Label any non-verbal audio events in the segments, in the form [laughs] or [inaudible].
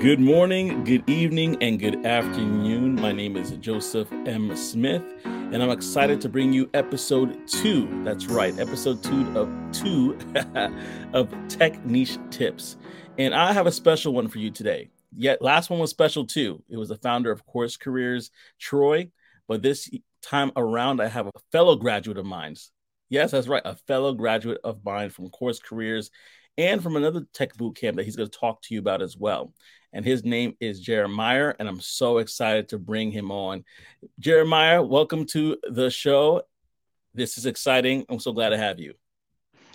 Good morning, good evening, and good afternoon. My name is Joseph M. Smith, and I'm excited to bring you episode two. That's right, episode two of two [laughs] of Tech Niche Tips. And I have a special one for you today. Yet last one was special too. It was the founder of Course Careers, Troy. But this time around, I have a fellow graduate of mine. Yes, that's right, a fellow graduate of mine from Course Careers and from another tech boot camp that he's going to talk to you about as well and his name is Jeremiah, and I'm so excited to bring him on. Jeremiah, welcome to the show. This is exciting. I'm so glad to have you.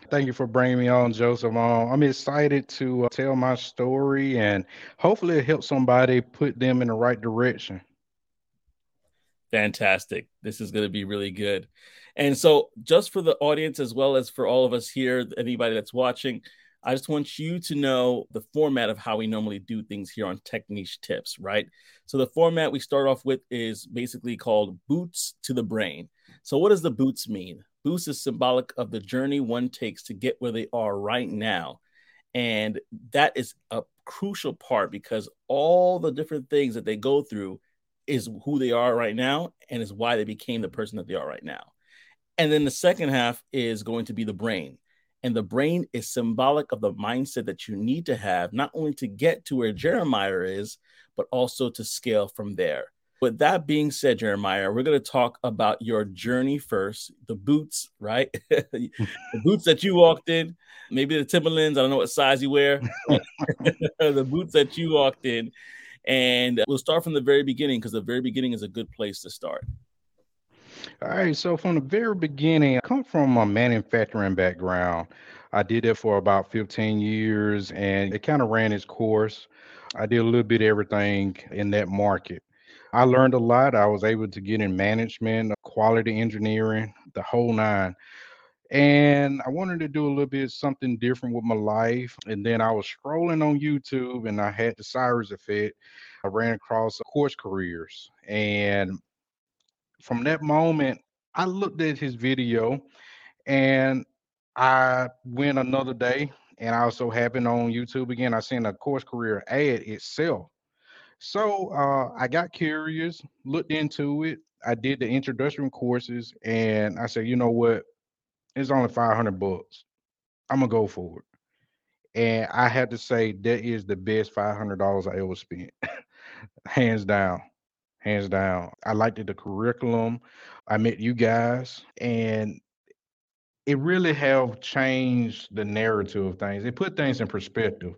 Thank you for bringing me on, Joseph. Um, I'm excited to uh, tell my story and hopefully it helps somebody put them in the right direction. Fantastic. This is going to be really good. And so, just for the audience, as well as for all of us here, anybody that's watching, I just want you to know the format of how we normally do things here on Tech Niche Tips, right? So the format we start off with is basically called Boots to the Brain. So what does the boots mean? Boots is symbolic of the journey one takes to get where they are right now. And that is a crucial part because all the different things that they go through is who they are right now and is why they became the person that they are right now. And then the second half is going to be the brain. And the brain is symbolic of the mindset that you need to have, not only to get to where Jeremiah is, but also to scale from there. With that being said, Jeremiah, we're going to talk about your journey first, the boots, right? [laughs] the boots that you walked in, maybe the Timberlands, I don't know what size you wear, [laughs] the boots that you walked in. And we'll start from the very beginning because the very beginning is a good place to start. All right. So from the very beginning, I come from a manufacturing background. I did that for about 15 years and it kind of ran its course. I did a little bit of everything in that market. I learned a lot. I was able to get in management, quality engineering, the whole nine. And I wanted to do a little bit something different with my life. And then I was scrolling on YouTube and I had the Cyrus effect. I ran across course careers and from that moment, I looked at his video and I went another day and I also happened on YouTube again. I seen a course career ad itself. So uh, I got curious, looked into it. I did the introductory courses and I said, you know what? It's only 500 bucks. I'm going to go for it. And I had to say, that is the best $500 I ever spent, [laughs] hands down hands down. I liked the curriculum. I met you guys, and it really have changed the narrative of things. It put things in perspective.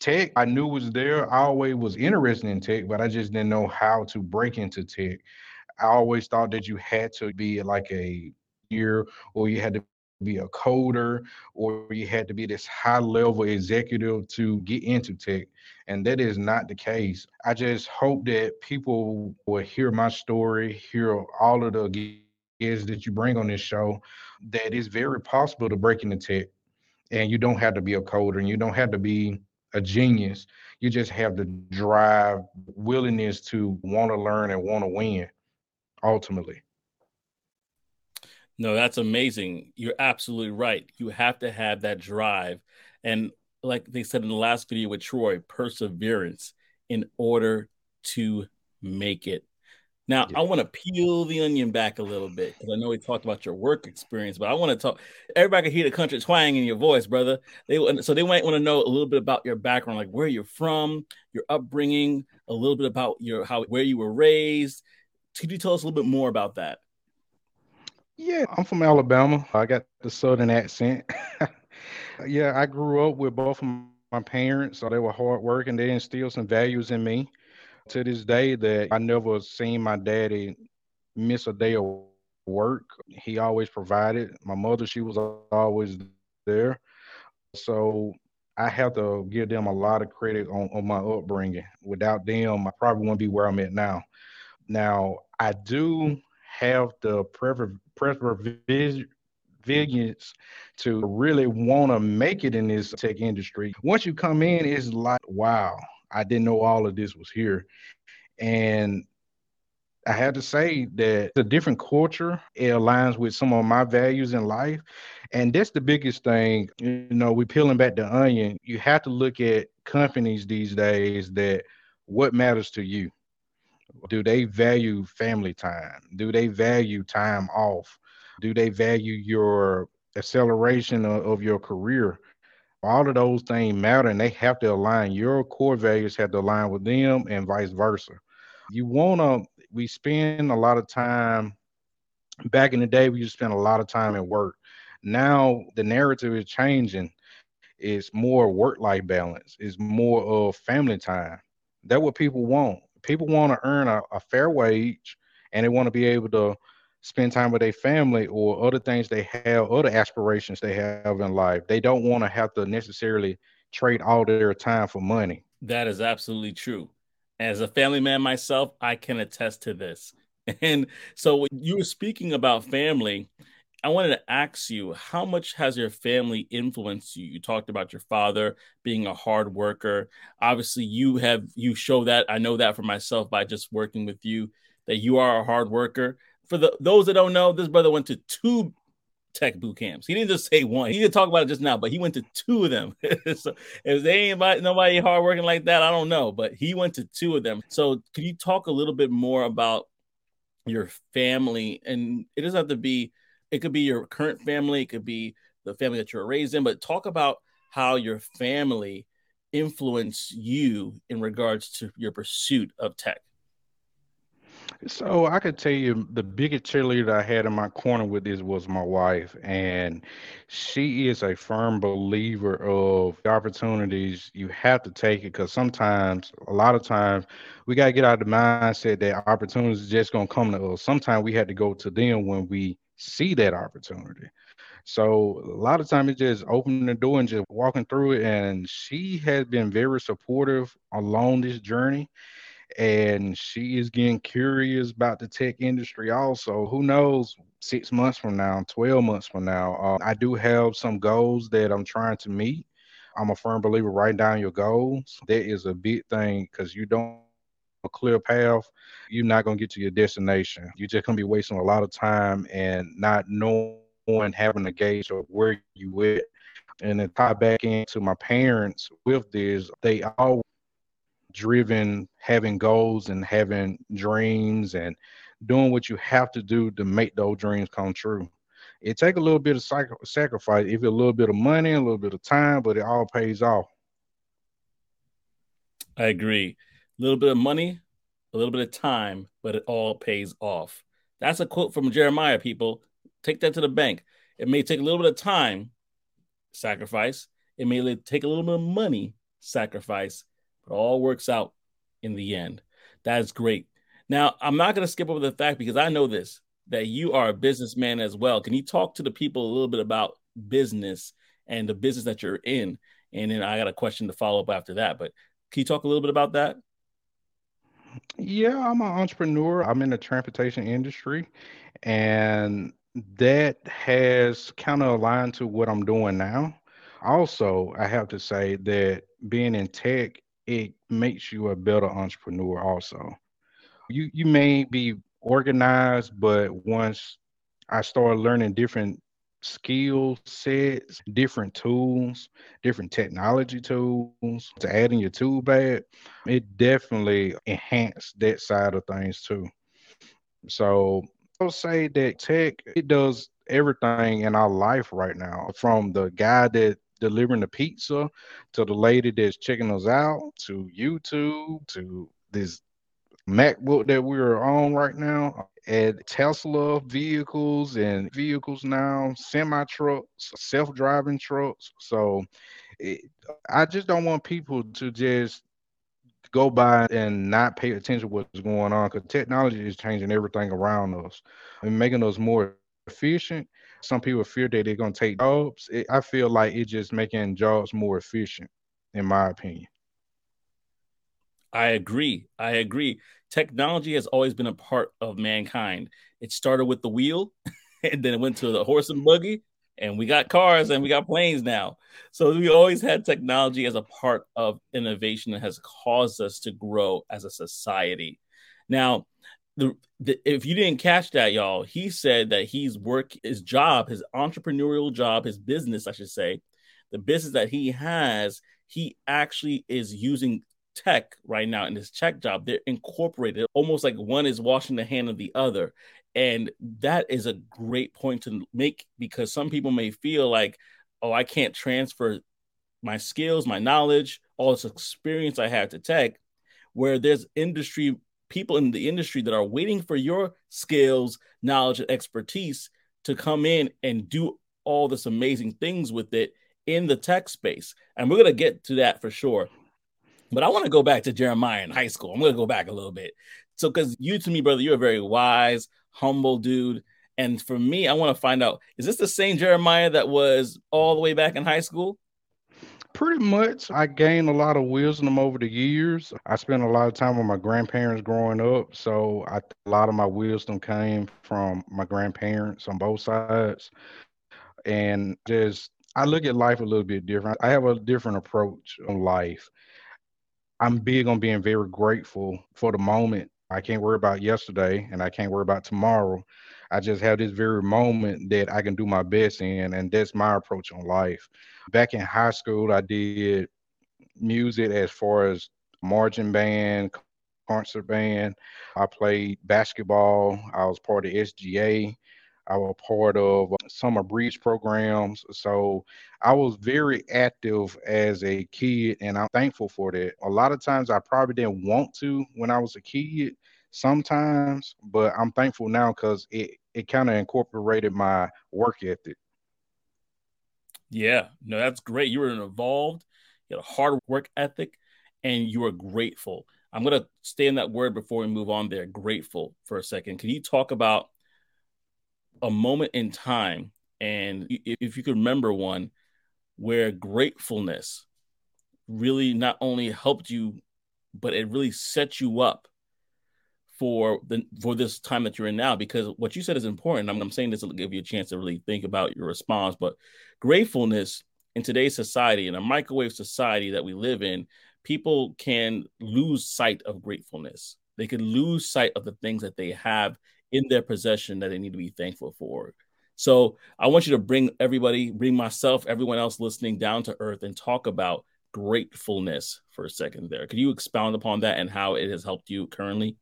Tech, I knew was there. I always was interested in tech, but I just didn't know how to break into tech. I always thought that you had to be like a year or you had to be a coder or you had to be this high level executive to get into tech. And that is not the case. I just hope that people will hear my story, hear all of the guests that you bring on this show, that it's very possible to break into tech. And you don't have to be a coder and you don't have to be a genius. You just have the drive, willingness to want to learn and want to win ultimately. No, that's amazing. You're absolutely right. You have to have that drive. And like they said in the last video with Troy, perseverance in order to make it. Now, yeah. I want to peel the onion back a little bit because I know we talked about your work experience, but I want to talk. Everybody can hear the country twang in your voice, brother. They so they might want to know a little bit about your background, like where you're from, your upbringing, a little bit about your how where you were raised. Could you tell us a little bit more about that? Yeah, I'm from Alabama. I got the southern accent. [laughs] yeah, I grew up with both of my parents, so they were hardworking. They instilled some values in me. To this day, that I never seen my daddy miss a day of work. He always provided. My mother, she was always there. So I have to give them a lot of credit on, on my upbringing. Without them, I probably wouldn't be where I'm at now. Now, I do have the perseverance to really want to make it in this tech industry. Once you come in, it's like, wow, I didn't know all of this was here. And I had to say that the different culture it aligns with some of my values in life, and that's the biggest thing. You know, we're peeling back the onion. You have to look at companies these days that what matters to you? Do they value family time? Do they value time off? Do they value your acceleration of, of your career? All of those things matter and they have to align. Your core values have to align with them and vice versa. You want to, we spend a lot of time, back in the day, we used to spend a lot of time at work. Now the narrative is changing. It's more work life balance, it's more of family time. That's what people want. People want to earn a, a fair wage and they want to be able to spend time with their family or other things they have, other aspirations they have in life. They don't want to have to necessarily trade all their time for money. That is absolutely true. As a family man myself, I can attest to this. [laughs] And so you were speaking about family. I wanted to ask you, how much has your family influenced you? You talked about your father being a hard worker. Obviously, you have you show that. I know that for myself by just working with you that you are a hard worker for the those that don't know, this brother went to two tech boot camps. He didn't just say one. He didn't talk about it just now, but he went to two of them. [laughs] so if they ain't nobody hardworking like that, I don't know. But he went to two of them. So can you talk a little bit more about your family? And it doesn't have to be. It could be your current family. It could be the family that you're raised in. But talk about how your family influenced you in regards to your pursuit of tech. So I could tell you the biggest cheerleader I had in my corner with this was my wife, and she is a firm believer of opportunities. You have to take it because sometimes, a lot of times, we gotta get out of the mindset that opportunities just gonna come to us. Sometimes we had to go to them when we see that opportunity. So a lot of times it's just opening the door and just walking through it. And she has been very supportive along this journey. And she is getting curious about the tech industry also. Who knows? Six months from now 12 months from now uh, i do have some goals that i'm trying to meet. I'm a firm believer write down your goals. That is a big thing because you don't a clear path you're not going to get to your destination you're just going to be wasting a lot of time and not knowing having a gauge of where you went and then tie back into my parents with this they all driven having goals and having dreams and doing what you have to do to make those dreams come true. It take a little bit of sacrifice, if a little bit of money, a little bit of time, but it all pays off. I agree. A little bit of money, a little bit of time, but it all pays off. That's a quote from Jeremiah, people. Take that to the bank. It may take a little bit of time, sacrifice. It may take a little bit of money, sacrifice, but all works out in the end. That is great. Now, I'm not going to skip over the fact because I know this that you are a businessman as well. Can you talk to the people a little bit about business and the business that you're in? And then I got a question to follow up after that. But can you talk a little bit about that? Yeah, I'm an entrepreneur. I'm in the transportation industry, and that has kind of aligned to what I'm doing now. Also, I have to say that being in tech it makes you a better entrepreneur also. You you may be organized, but once I started learning different skill sets, different tools, different technology tools to add in your tool bag, it definitely enhanced that side of things too. So I'll say that tech it does everything in our life right now, from the guy that delivering the pizza to the lady that's checking us out to YouTube to this MacBook that we're on right now at Tesla vehicles and vehicles now, semi trucks, self driving trucks. So it, I just don't want people to just go by and not pay attention to what's going on because technology is changing everything around us and making us more efficient some people fear that they're going to take jobs. It, I feel like it's just making jobs more efficient, in my opinion. I agree. I agree. Technology has always been a part of mankind. It started with the wheel, [laughs] and then it went to the horse and buggy, and we got cars and we got planes now. So we always had technology as a part of innovation that has caused us to grow as a society. Now, the, the, if you didn't catch that, y'all, he said that he's work his job, his entrepreneurial job, his business, I should say, the business that he has, he actually is using tech right now in this tech job. They're incorporated almost like one is washing the hand of the other. And that is a great point to make because some people may feel like, oh, I can't transfer my skills, my knowledge, all this experience I have to tech, where there's industry people in the industry that are waiting for your skills, knowledge, and expertise to come in and do all this amazing things with it in the tech space. And we're going to get to that for sure. But I want to go back to Jeremiah in high school. I'm going to go back a little bit. So, because you to me, brother, you're a very wise, humble dude. And for me, I want to find out is this the same Jeremiah that was all the way back in high school? Pretty much. I gained a lot of wisdom over the years. I spent a lot of time with my grandparents growing up. So I, a lot of my wisdom came from my grandparents on both sides. And just, I look at life a little bit different. I have a different approach on life. I'm big on being very grateful for the moment I can't worry about yesterday and I can't worry about tomorrow. I just have this very moment that I can do my best in, and that's my approach on life. Back in high school, I did music as far as marching band, concert band. I played basketball. I was part of SGA. I was part of uh, summer bridge programs. So I was very active as a kid, and I'm thankful for that. A lot of times I probably didn't want to when I was a kid sometimes, but I'm thankful now because it, it kind of incorporated my work ethic. Yeah, no, that's great. You were involved, you had a hard work ethic, and you were grateful. I'm going to stay in that word before we move on there. Grateful for a second. Can you talk about a moment in time, and if you could remember one, where gratefulness really not only helped you, but it really set you up for the for this time that you're in now? Because what you said is important. I'm, I'm saying this to give you a chance to really think about your response, but gratefulness in today's society, in a microwave society that we live in, people can lose sight of gratefulness. They can lose sight of the things that they have in their possession that they need to be thankful for. So I want you to bring everybody, bring myself, everyone else listening down to earth and talk about gratefulness for a second there. Could you expound upon that and how it has helped you currently?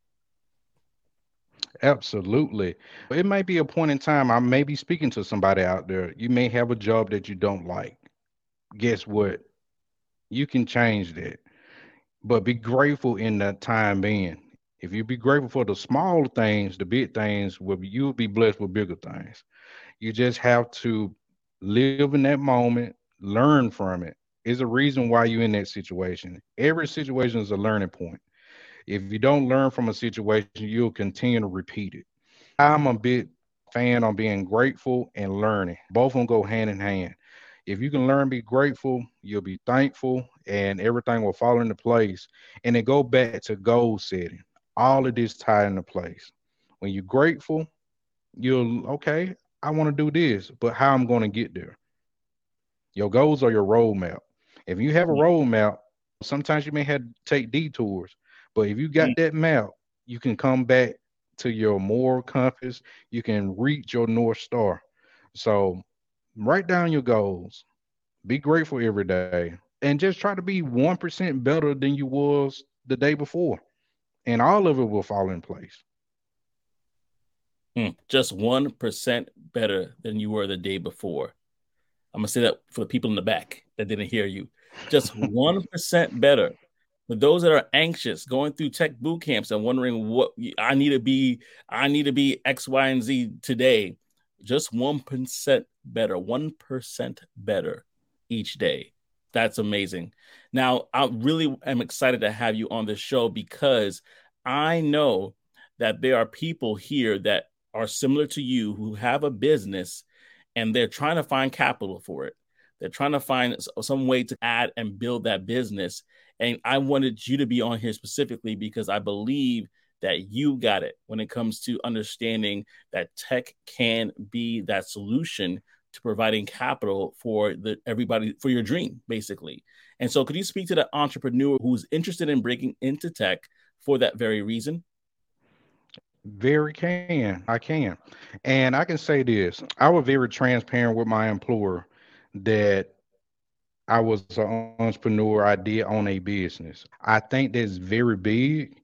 Absolutely. It might be a point in time I may be speaking to somebody out there. You may have a job that you don't like. Guess what? You can change that. But be grateful in that time being. If you be grateful for the small things, the big things, will you'll be blessed with bigger things. You just have to live in that moment, learn from it. Is a reason why you're in that situation. Every situation is a learning point. If you don't learn from a situation, you'll continue to repeat it. I'm a big fan on being grateful and learning. Both of them go hand in hand. If you can learn, be grateful, you'll be thankful, and everything will fall into place. And it go back to goal setting all of this tied into place. When you're grateful, you'll okay, I want to do this, but how I'm going to get there. Your goals are your roadmap. If you have a roadmap, sometimes you may have to take detours, but if you got that map, you can come back to your moral compass. You can reach your north star. So write down your goals. Be grateful every day, and just try to be one percent better than you was the day before and all of it will fall in place. Hmm. Just 1% better than you were the day before. I'm going to say that for the people in the back that didn't hear you. Just [laughs] 1% better. For those that are anxious going through tech boot camps and wondering what I need to be, I need to be X, Y, and Z today. Just 1% better, 1% better each day. That's amazing. Now, I really am excited to have you on the show because I know that there are people here that are similar to you who have a business and they're trying to find capital for it. They're trying to find some way to add and build that business. And I wanted you to be on here specifically because I believe that you got it when it comes to understanding that tech can be that solution to providing capital for the everybody for your dream basically and so could you speak to the entrepreneur who's interested in breaking into tech for that very reason very can i can and i can say this i was very transparent with my employer that I was an entrepreneur. I did own a business. I think that's very big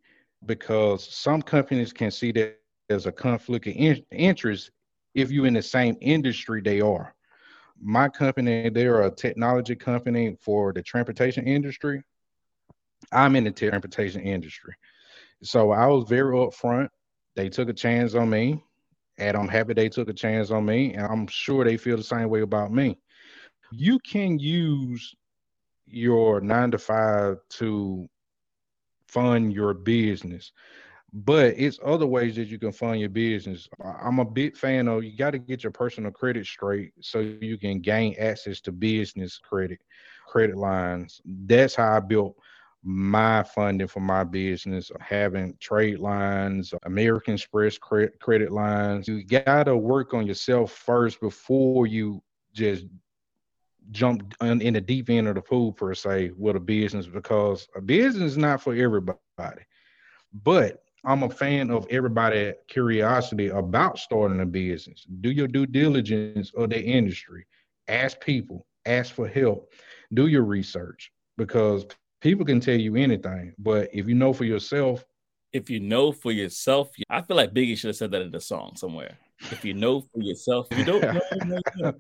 because some companies can see that as a conflict of in- interest if you're in the same industry they are. My company, they're a technology company for the transportation industry. I'm in the transportation industry. So I was very upfront. They took a chance on me, and I'm happy they took a chance on me. And I'm sure they feel the same way about me. You can use your nine to five to fund your business but it's other ways that you can fund your business. I'm a big fan of you got to get your personal credit straight so you can gain access to business credit, credit lines. That's how I built my funding for my business, having trade lines, American Express credit, credit lines. You got to work on yourself first before you just jump in the deep end of the pool per se with a business because a business is not for everybody. But I'm a fan of everybody curiosity about starting a business. Do your due diligence of the industry. Ask people, ask for help, do your research because people can tell you anything. But if you know for yourself, if you know for yourself, I feel like Biggie should have said that in the song somewhere. If you know for yourself, you don't know,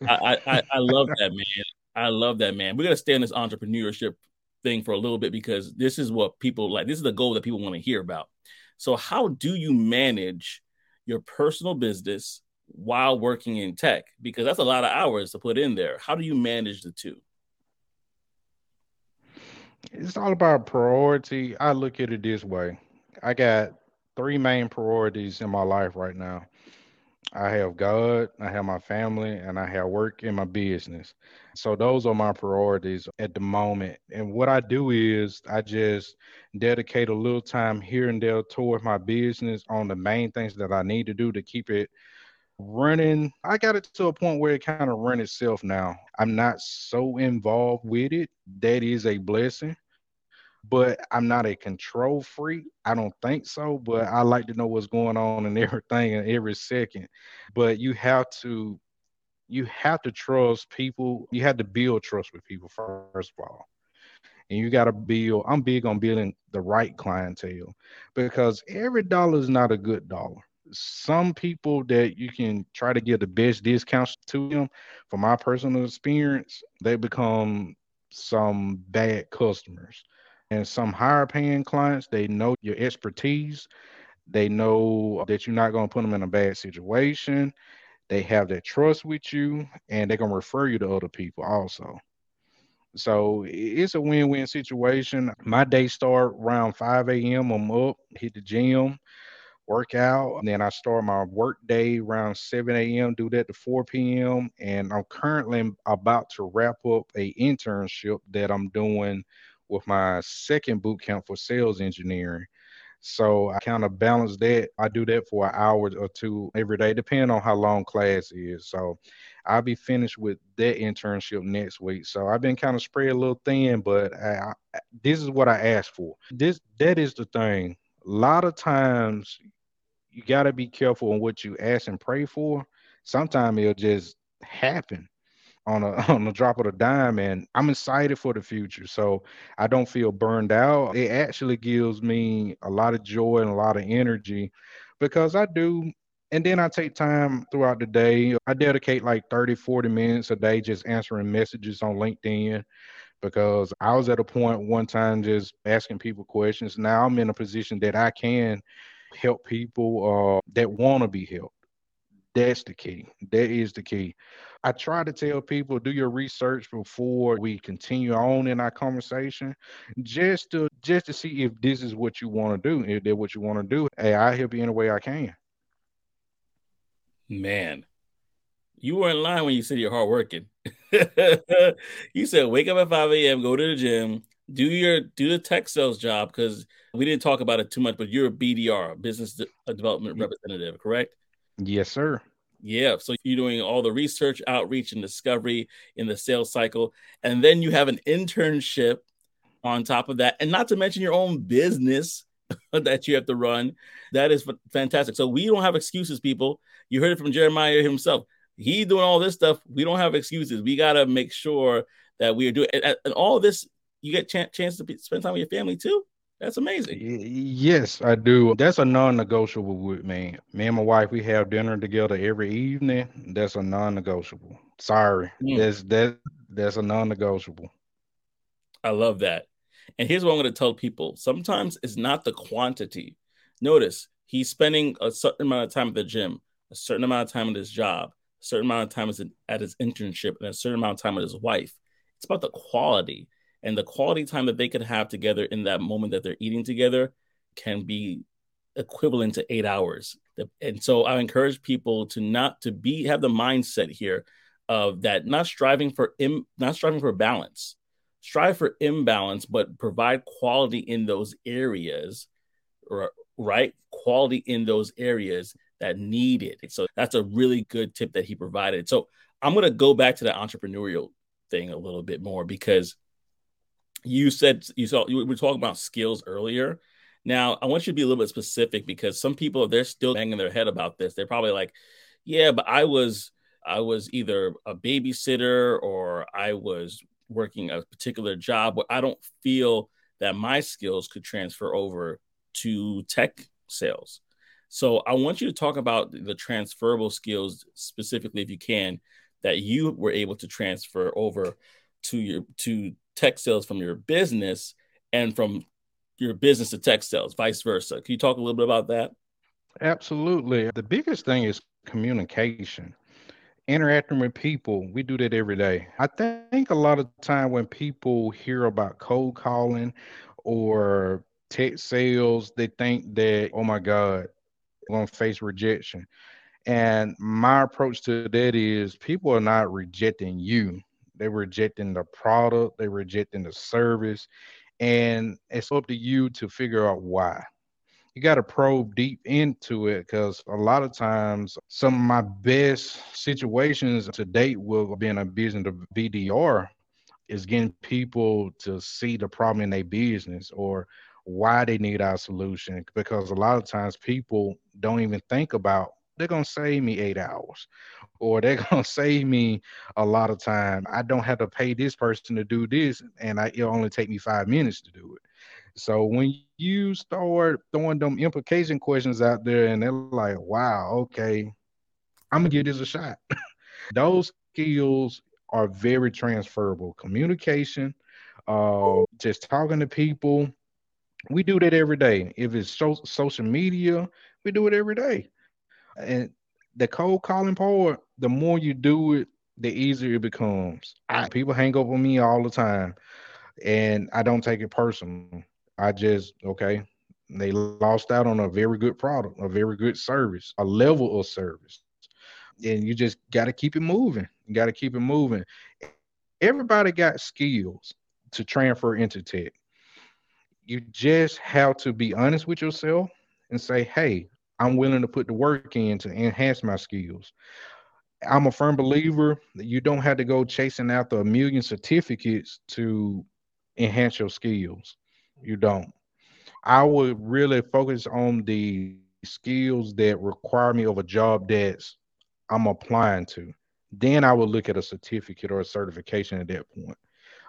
[laughs] I, I, I love that man. I love that man. We're gonna stay on this entrepreneurship thing for a little bit because this is what people like. This is the goal that people want to hear about. So, how do you manage your personal business while working in tech? Because that's a lot of hours to put in there. How do you manage the two? It's all about priority. I look at it this way I got three main priorities in my life right now. I have God, I have my family, and I have work in my business. So those are my priorities at the moment. And what I do is I just dedicate a little time here and there toward my business on the main things that I need to do to keep it running. I got it to a point where it kind of run itself now. I'm not so involved with it. That is a blessing but I'm not a control freak. I don't think so, but I like to know what's going on and [laughs] everything and every second. But you have to you have to trust people. You have to build trust with people first of all. And you got to build, I'm big on building the right clientele because every dollar is not a good dollar. Some people that you can try to get the best discounts to them, from my personal experience, they become some bad customers and some higher paying clients, they know your expertise. They know that you're not going to put them in a bad situation. They have that trust with you and they're going to refer you to other people also. So it's a win-win situation. My day start around 5 a.m. I'm up, hit the gym, work out, and then I start my work day around 7 a.m. Do that to 4 p.m. And I'm currently about to wrap up a internship that I'm doing with my second boot camp for sales engineering. So I kind of balance that. I do that for an hour or two every day, depending on how long class is. So I'll be finished with that internship next week. So I've been kind of spread a little thin, but I, I, this is what I asked for. This that is the thing. A lot of times you got to be careful on what you ask and pray for. Sometimes it'll just happen on a [laughs] on the drop of a dime and I'm excited for the future. So I don't feel burned out. It actually gives me a lot of joy and a lot of energy because I do and then I take time throughout the day. I dedicate like 30, 40 minutes a day just answering messages on LinkedIn because I was at a point one time just asking people questions. Now I'm in a position that I can help people uh, that want to be helped. That's the key. That is the key. I try to tell people do your research before we continue on in our conversation, just to just to see if this is what you want to do. If they're what you want to do, hey, I help you in a way I can. Man, you were in line when you said you're hardworking. [laughs] you said wake up at 5 a.m., go to the gym, do your do the tech sales job because we didn't talk about it too much, but you're a BDR, business development representative, correct? Yes, sir. Yeah. So you're doing all the research, outreach, and discovery in the sales cycle. And then you have an internship on top of that. And not to mention your own business [laughs] that you have to run. That is fantastic. So we don't have excuses, people. You heard it from Jeremiah himself. He doing all this stuff. We don't have excuses. We got to make sure that we are doing. And, and all this, you get ch- chance to be, spend time with your family too. That's amazing. Yes, I do. That's a non-negotiable with me. Me and my wife, we have dinner together every evening. That's a non-negotiable. Sorry, mm. that's that that's a non-negotiable. I love that. And here's what I'm going to tell people: sometimes it's not the quantity. Notice he's spending a certain amount of time at the gym, a certain amount of time at his job, a certain amount of time at his internship, and a certain amount of time with his wife. It's about the quality and the quality time that they could have together in that moment that they're eating together can be equivalent to eight hours. And so i encourage people to not to be have the mindset here of that not striving for Im, not striving for balance. Strive for imbalance but provide quality in those areas right? Quality in those areas that need it. So that's a really good tip that he provided. So i'm going to go back to the entrepreneurial thing a little bit more because you said you saw you were talking about skills earlier. Now, I want you to be a little bit specific because some people they're still banging their head about this. They're probably like, "Yeah, but I was I was either a babysitter or I was working a particular job, where I don't feel that my skills could transfer over to tech sales." So, I want you to talk about the transferable skills specifically if you can that you were able to transfer over to your to tech sales from your business and from your business to tech sales, vice versa. Can you talk a little bit about that? Absolutely. The biggest thing is communication. Interacting with people, we do that every day. I think a lot of time when people hear about cold calling or tech sales, they think that, oh my God, I'm going to face rejection. And my approach to that is people are not rejecting you they're rejecting the product, they're rejecting the service, and it's up to you to figure out why. You got to probe deep into it because a lot of times, some of my best situations to date with being a business of BDR is getting people to see the problem in their business or why they need our solution. Because a lot of times, people don't even think about they're gonna save me eight hours or they're [laughs] gonna save me a lot of time. I don't have to pay this person to do this, and I, it'll only take me five minutes to do it. So when you start throwing them implication questions out there, and they're like, "Wow, okay, I'm gonna give this a shot," [laughs] those skills are very transferable. Communication, uh, just talking to people. We do that every day. If it's so, social media, we do it every day. And the cold calling part, the more you do it, the easier it becomes. I, people hang up on me all the time, and I don't take it personal. I just okay, they lost out on a very good product, a very good service, a level of service, and you just got to keep it moving. You got to keep it moving. Everybody got skills to transfer into tech. You just have to be honest with yourself and say, "Hey, I'm willing to put the work in to enhance my skills. I'm a firm believer that you don't have to go chasing after a million certificates to enhance your skills. You don't. I would really focus on the skills that require me of a job that's I'm applying to. Then I would look at a certificate or a certification at that point.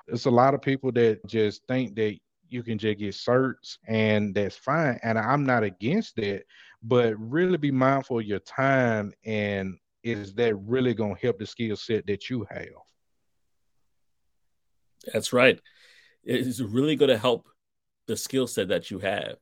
There's a lot of people that just think that you can just get certs and that's fine. And I'm not against that, but really be mindful of your time and is that really going to help the skill set that you have? That's right. It's really going to help the skill set that you have.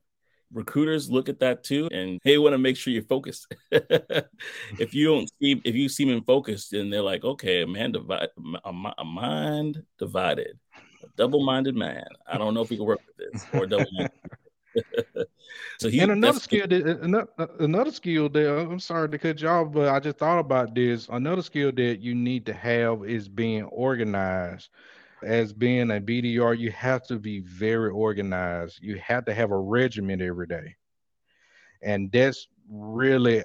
Recruiters look at that too, and they want to make sure you're focused. [laughs] if you don't seem, if you seem in focused, then they're like, okay, a man divided, a, a mind divided, a double-minded man. I don't know if we can work with this or double. [laughs] so he and another skill that another, skill that uh, I'm sorry to cut you off, but I just thought about this. Another skill that you need to have is being organized. As being a BDR, you have to be very organized. You have to have a regimen every day. And that's really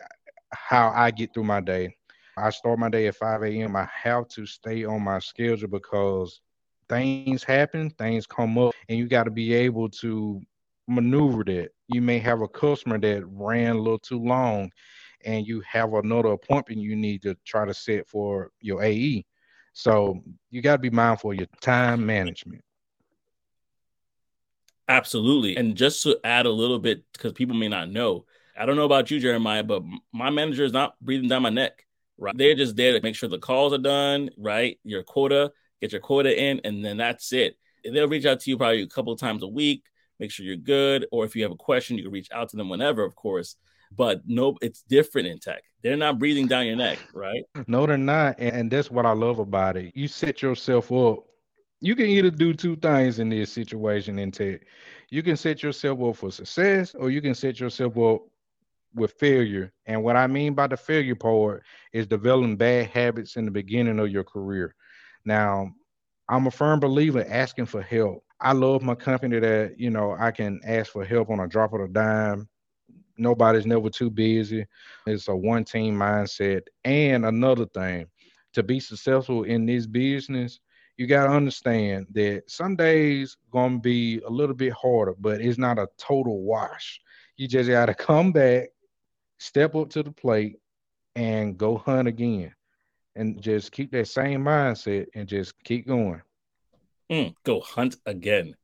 how I get through my day. I start my day at 5 a.m. I have to stay on my schedule because things happen, things come up, and you got to be able to maneuver that. You may have a customer that ran a little too long and you have another appointment you need to try to set for your AE. So you got to be mindful of your time management. Absolutely. And just to add a little bit, because people may not know, I don't know about you, Jeremiah, but my manager is not breathing down my neck. Right. They're just there to make sure the calls are done, right? Your quota, get your quota in, and then that's it. And They'll reach out to you probably a couple times a week, make sure you're good. Or if you have a question, you can reach out to them whenever, of course. But no, it's different in tech. They're not breathing down your neck, right? No, they're not. And that's what I love about it. You set yourself up. You can either do two things in this situation in tech. You can set yourself up for success, or you can set yourself up with failure. And what I mean by the failure part is developing bad habits in the beginning of your career. Now, I'm a firm believer asking for help. I love my company that, you know, I can ask for help on a drop of a dime. Nobody's never too busy. It's a one team mindset. And another thing, to be successful in this business, you got to understand that some days going to be a little bit harder, but it's not a total wash. You just got to come back, step up to the plate and go hunt again and just keep that same mindset and just keep going. Mm, go hunt again.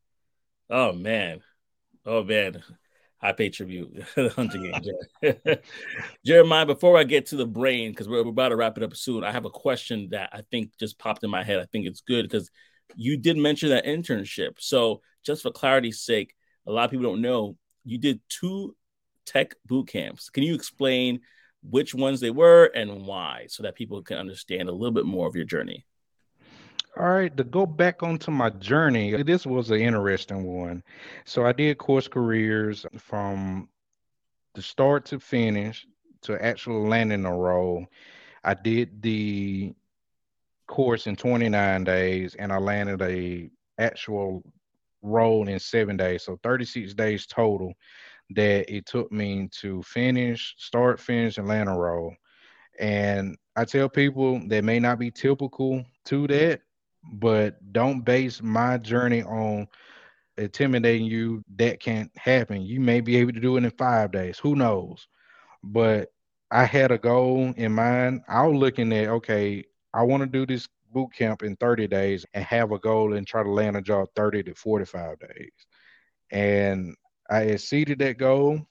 Oh man. Oh man. I pay tribute [laughs] the hunting game. [laughs] Jeremiah, before I get to the brain, because we're, we're about to wrap it up soon, I have a question that I think just popped in my head. I think it's good because you did mention that internship. So, just for clarity's sake, a lot of people don't know you did two tech boot camps. Can you explain which ones they were and why so that people can understand a little bit more of your journey? All right, to go back onto my journey, this was an interesting one. So I did course careers from the start to finish to actual landing a role. I did the course in 29 days and I landed a actual role in seven days. So 36 days total that it took me to finish, start, finish, and land a role. And I tell people that may not be typical to that, but don't base my journey on intimidating you. That can't happen. You may be able to do it in five days. Who knows? But I had a goal in mind. I was looking at, okay, I want to do this boot camp in 30 days and have a goal and try to land a job 30 to 45 days. And I exceeded that goal.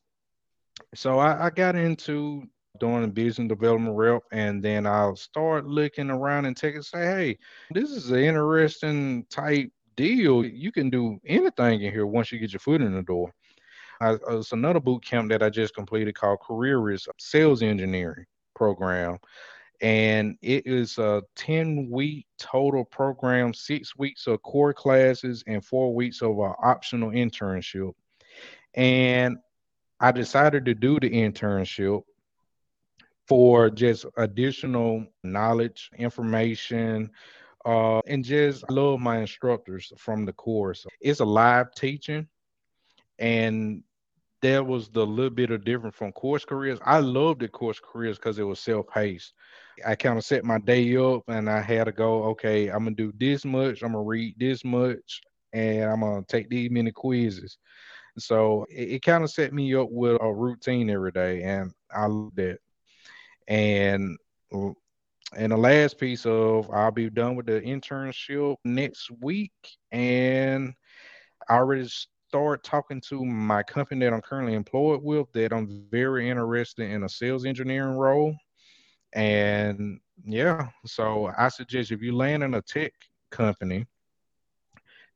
So I, I got into doing business development rep, and then I'll start looking around and take and say, hey, this is an interesting type deal. You can do anything in here once you get your foot in the door. I, uh, it's another boot camp that I just completed called Career Risk Sales Engineering Program. And it is a 10 week total program, six weeks of core classes, and four weeks of an optional internship. And I decided to do the internship for just additional knowledge, information, uh, and just love my instructors from the course. It's a live teaching, and that was the little bit of different from course careers. I loved the course careers because it was self-paced. I kind of set my day up and I had to go, okay, I'm gonna do this much, I'm gonna read this much, and I'm gonna take these many quizzes. So it, it kind of set me up with a routine every day, and I loved that. And and the last piece of I'll be done with the internship next week, and I already start talking to my company that I'm currently employed with that I'm very interested in a sales engineering role. And yeah, so I suggest if you land in a tech company,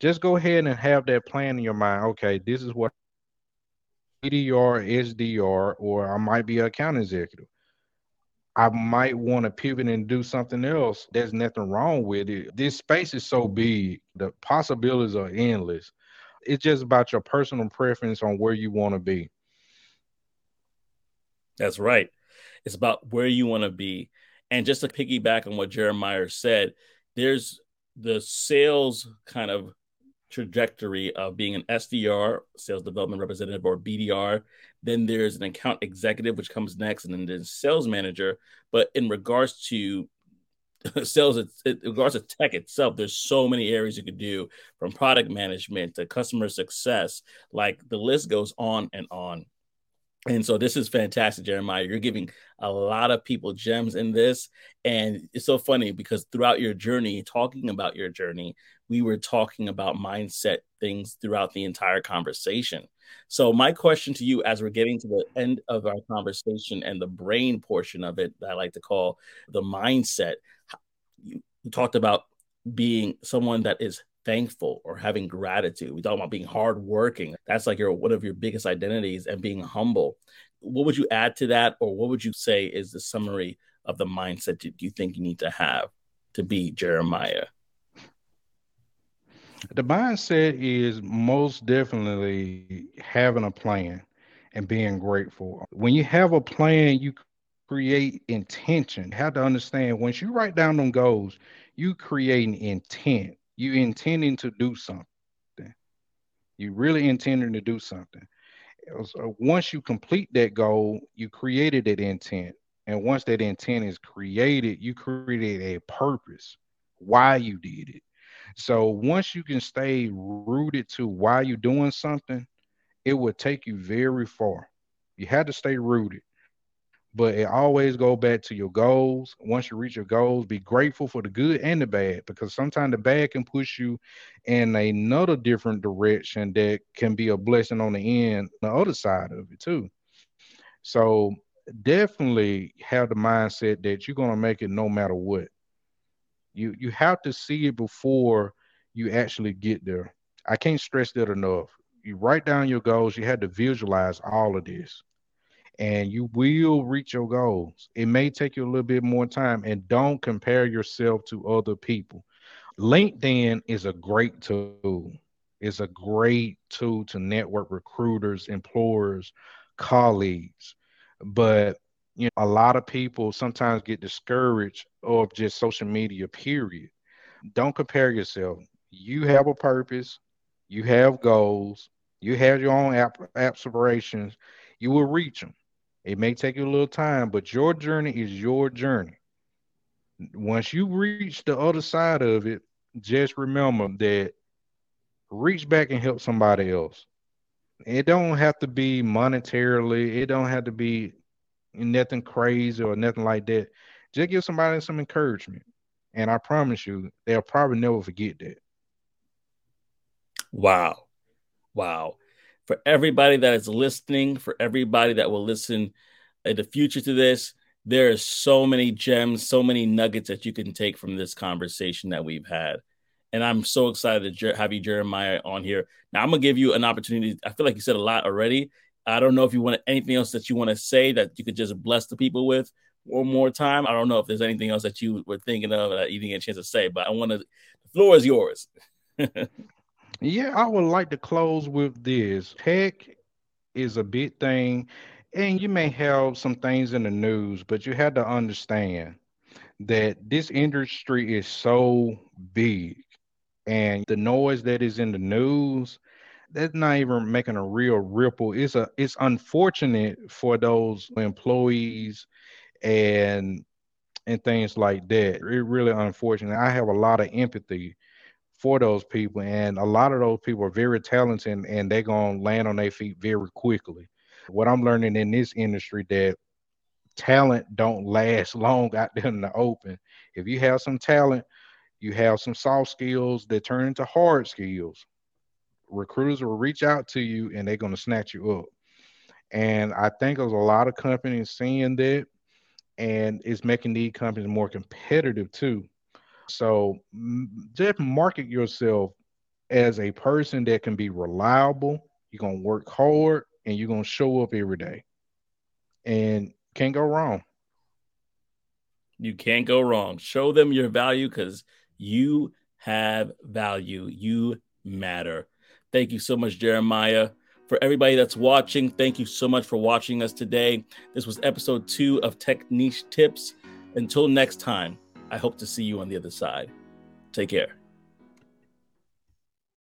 just go ahead and have that plan in your mind. Okay, this is what BDR, SDR, or I might be an account executive. I might want to pivot and do something else. There's nothing wrong with it. This space is so big, the possibilities are endless. It's just about your personal preference on where you want to be. That's right. It's about where you want to be. And just to piggyback on what Jeremiah said, there's the sales kind of trajectory of being an SDR, sales development representative, or BDR. Then there's an account executive, which comes next, and then there's sales manager. But in regards to [laughs] sales, in regards to tech itself, there's so many areas you could do from product management to customer success. Like the list goes on and on. And so this is fantastic, Jeremiah. You're giving a lot of people gems in this. And it's so funny because throughout your journey, talking about your journey, we were talking about mindset things throughout the entire conversation. So, my question to you as we're getting to the end of our conversation and the brain portion of it, that I like to call the mindset, you talked about being someone that is thankful or having gratitude. We talk about being hardworking. That's like your one of your biggest identities and being humble. What would you add to that, or what would you say is the summary of the mindset do you think you need to have to be Jeremiah? The mindset is most definitely having a plan and being grateful. When you have a plan, you create intention. You have to understand once you write down them goals, you create an intent you intending to do something. You really intending to do something. So once you complete that goal, you created that intent. And once that intent is created, you created a purpose why you did it. So once you can stay rooted to why you're doing something, it will take you very far. You had to stay rooted but it always go back to your goals. Once you reach your goals, be grateful for the good and the bad because sometimes the bad can push you in another different direction that can be a blessing on the end, the other side of it too. So definitely have the mindset that you're gonna make it no matter what. You you have to see it before you actually get there. I can't stress that enough. You write down your goals, you had to visualize all of this and you will reach your goals. It may take you a little bit more time, and don't compare yourself to other people. LinkedIn is a great tool. It's a great tool to network recruiters, employers, colleagues. But you know, a lot of people sometimes get discouraged of just social media, period. Don't compare yourself. You have a purpose, you have goals, you have your own aspirations, you will reach them. It may take you a little time, but your journey is your journey. Once you reach the other side of it, just remember that reach back and help somebody else. It don't have to be monetarily, it don't have to be nothing crazy or nothing like that. Just give somebody some encouragement. And I promise you, they'll probably never forget that. Wow. Wow for everybody that is listening, for everybody that will listen in the future to this, there are so many gems, so many nuggets that you can take from this conversation that we've had. And I'm so excited to have you, Jeremire, on here. Now, I'm going to give you an opportunity. I feel like you said a lot already. I don't know if you want anything else that you want to say that you could just bless the people with one more time. I don't know if there's anything else that you were thinking of that you didn't get a chance to say, but I want to, the floor is yours. [laughs] Yeah, I would like to close with this. Tech is a big thing, and you may have some things in the news, but you have to understand that this industry is so big, and the noise that is in the news, that's not even making a real ripple. It's a it's unfortunate for those employees and and things like that. It really unfortunate. I have a lot of empathy for those people. And a lot of those people are very talented and, and they're to land on their feet very quickly. What I'm learning in this industry that talent don't last [laughs] long out there in the open. If you have some talent, you have some soft skills that turn into hard skills. Recruiters will reach out to you and they're going to snatch you up. And I think there's a lot of companies seeing that and it's making these companies more competitive too. So just market yourself as a person that can be reliable. You're gonna work hard and you're gonna show up every day. And can't go wrong. You can't go wrong. Show them your value because you have value. You matter. Thank you so much, Jeremire. For everybody that's watching, thank you so much for watching us today. This was episode two of Tech Niche Tips. Until next time. I hope to see you on the other side. Take care.